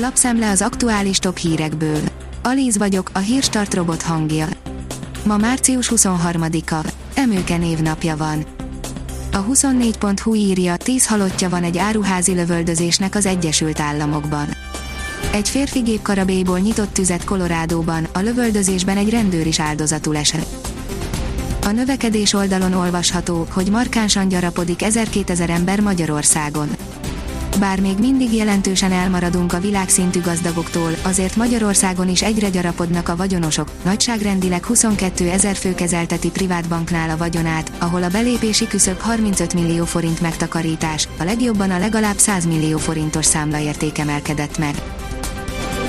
Lapszemle az aktuális top hírekből. Alíz vagyok, a hírstart robot hangja. Ma március 23-a. Emőke névnapja van. A 24.hu írja, 10 halottja van egy áruházi lövöldözésnek az Egyesült Államokban. Egy férfi gépkarabélyból nyitott tüzet Kolorádóban, a lövöldözésben egy rendőr is áldozatul esett. A növekedés oldalon olvasható, hogy markánsan gyarapodik 1000-2000 ember Magyarországon. Bár még mindig jelentősen elmaradunk a világszintű gazdagoktól, azért Magyarországon is egyre gyarapodnak a vagyonosok, nagyságrendileg 22 ezer fő kezelteti privátbanknál a vagyonát, ahol a belépési küszöb 35 millió forint megtakarítás, a legjobban a legalább 100 millió forintos számlaérték emelkedett meg.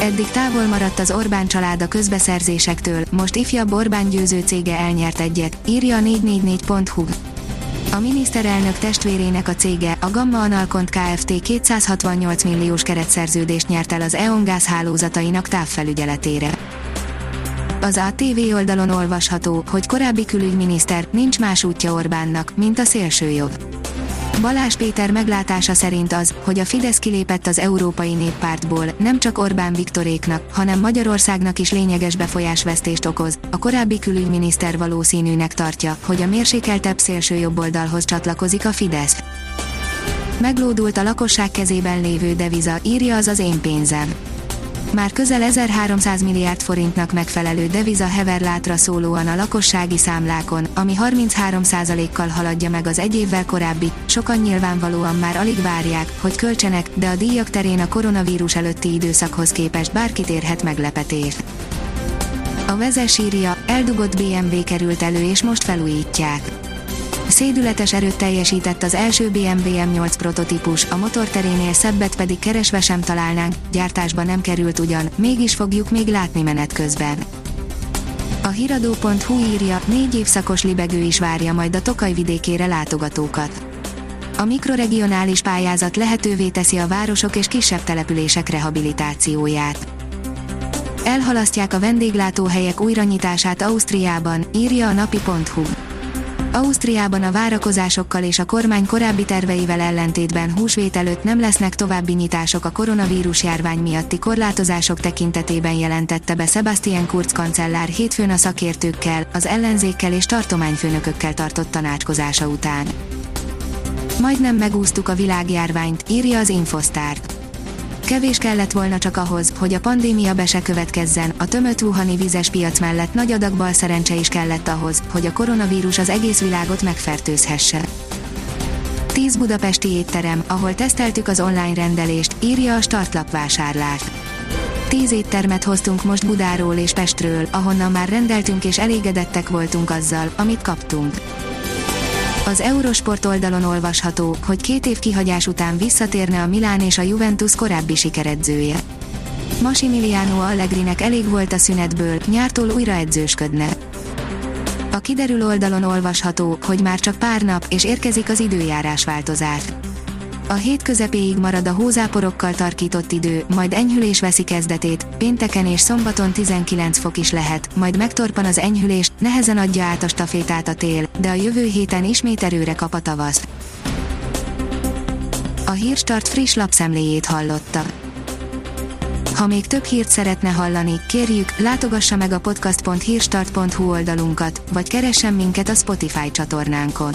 Eddig távol maradt az Orbán család a közbeszerzésektől, most ifjabb Orbán győző cége elnyert egyet, írja a 444.hu. A miniszterelnök testvérének a cége, a Gamma Analkont Kft. 268 milliós keretszerződést nyert el az EON hálózatainak távfelügyeletére. Az ATV oldalon olvasható, hogy korábbi külügyminiszter nincs más útja Orbánnak, mint a szélsőjobb. Balázs Péter meglátása szerint az, hogy a Fidesz kilépett az Európai Néppártból, nem csak Orbán Viktoréknak, hanem Magyarországnak is lényeges befolyásvesztést okoz. A korábbi külügyminiszter valószínűnek tartja, hogy a mérsékeltebb szélső jobboldalhoz csatlakozik a Fidesz. Meglódult a lakosság kezében lévő deviza, írja az az én pénzem már közel 1300 milliárd forintnak megfelelő deviza hever látra szólóan a lakossági számlákon, ami 33%-kal haladja meg az egy évvel korábbi, sokan nyilvánvalóan már alig várják, hogy költsenek, de a díjak terén a koronavírus előtti időszakhoz képest bárkit érhet meglepetés. A vezes írja, eldugott BMW került elő és most felújítják Szédületes erőt teljesített az első BMW M8 prototípus, a motorterénél szebbet pedig keresve sem találnánk, gyártásba nem került ugyan, mégis fogjuk még látni menet közben. A hiradó.hu írja, négy évszakos libegő is várja majd a Tokaj vidékére látogatókat. A mikroregionális pályázat lehetővé teszi a városok és kisebb települések rehabilitációját. Elhalasztják a vendéglátóhelyek újranyitását Ausztriában, írja a napi.hu. Ausztriában a várakozásokkal és a kormány korábbi terveivel ellentétben húsvét előtt nem lesznek további nyitások a koronavírus járvány miatti korlátozások tekintetében jelentette be Sebastian Kurz kancellár hétfőn a szakértőkkel, az ellenzékkel és tartományfőnökökkel tartott tanácskozása után. Majdnem megúsztuk a világjárványt, írja az Infosztárt Kevés kellett volna csak ahhoz, hogy a pandémia be se következzen, a tömött Wuhani vizes piac mellett nagy adag bal szerencse is kellett ahhoz, hogy a koronavírus az egész világot megfertőzhesse. 10 budapesti étterem, ahol teszteltük az online rendelést, írja a startlap vásárlás. 10 éttermet hoztunk most Budáról és Pestről, ahonnan már rendeltünk és elégedettek voltunk azzal, amit kaptunk. Az Eurosport oldalon olvasható, hogy két év kihagyás után visszatérne a Milán és a Juventus korábbi sikeredzője. Massimiliano Allegrinek elég volt a szünetből, nyártól újra edzősködne. A kiderül oldalon olvasható, hogy már csak pár nap, és érkezik az időjárás változás. A hét közepéig marad a hózáporokkal tarkított idő, majd enyhülés veszi kezdetét, pénteken és szombaton 19 fok is lehet, majd megtorpan az enyhülés, nehezen adja át a stafétát a tél, de a jövő héten ismét erőre kap a tavasz. A Hírstart friss lapszemléjét hallotta. Ha még több hírt szeretne hallani, kérjük, látogassa meg a podcast.hírstart.hu oldalunkat, vagy keressen minket a Spotify csatornánkon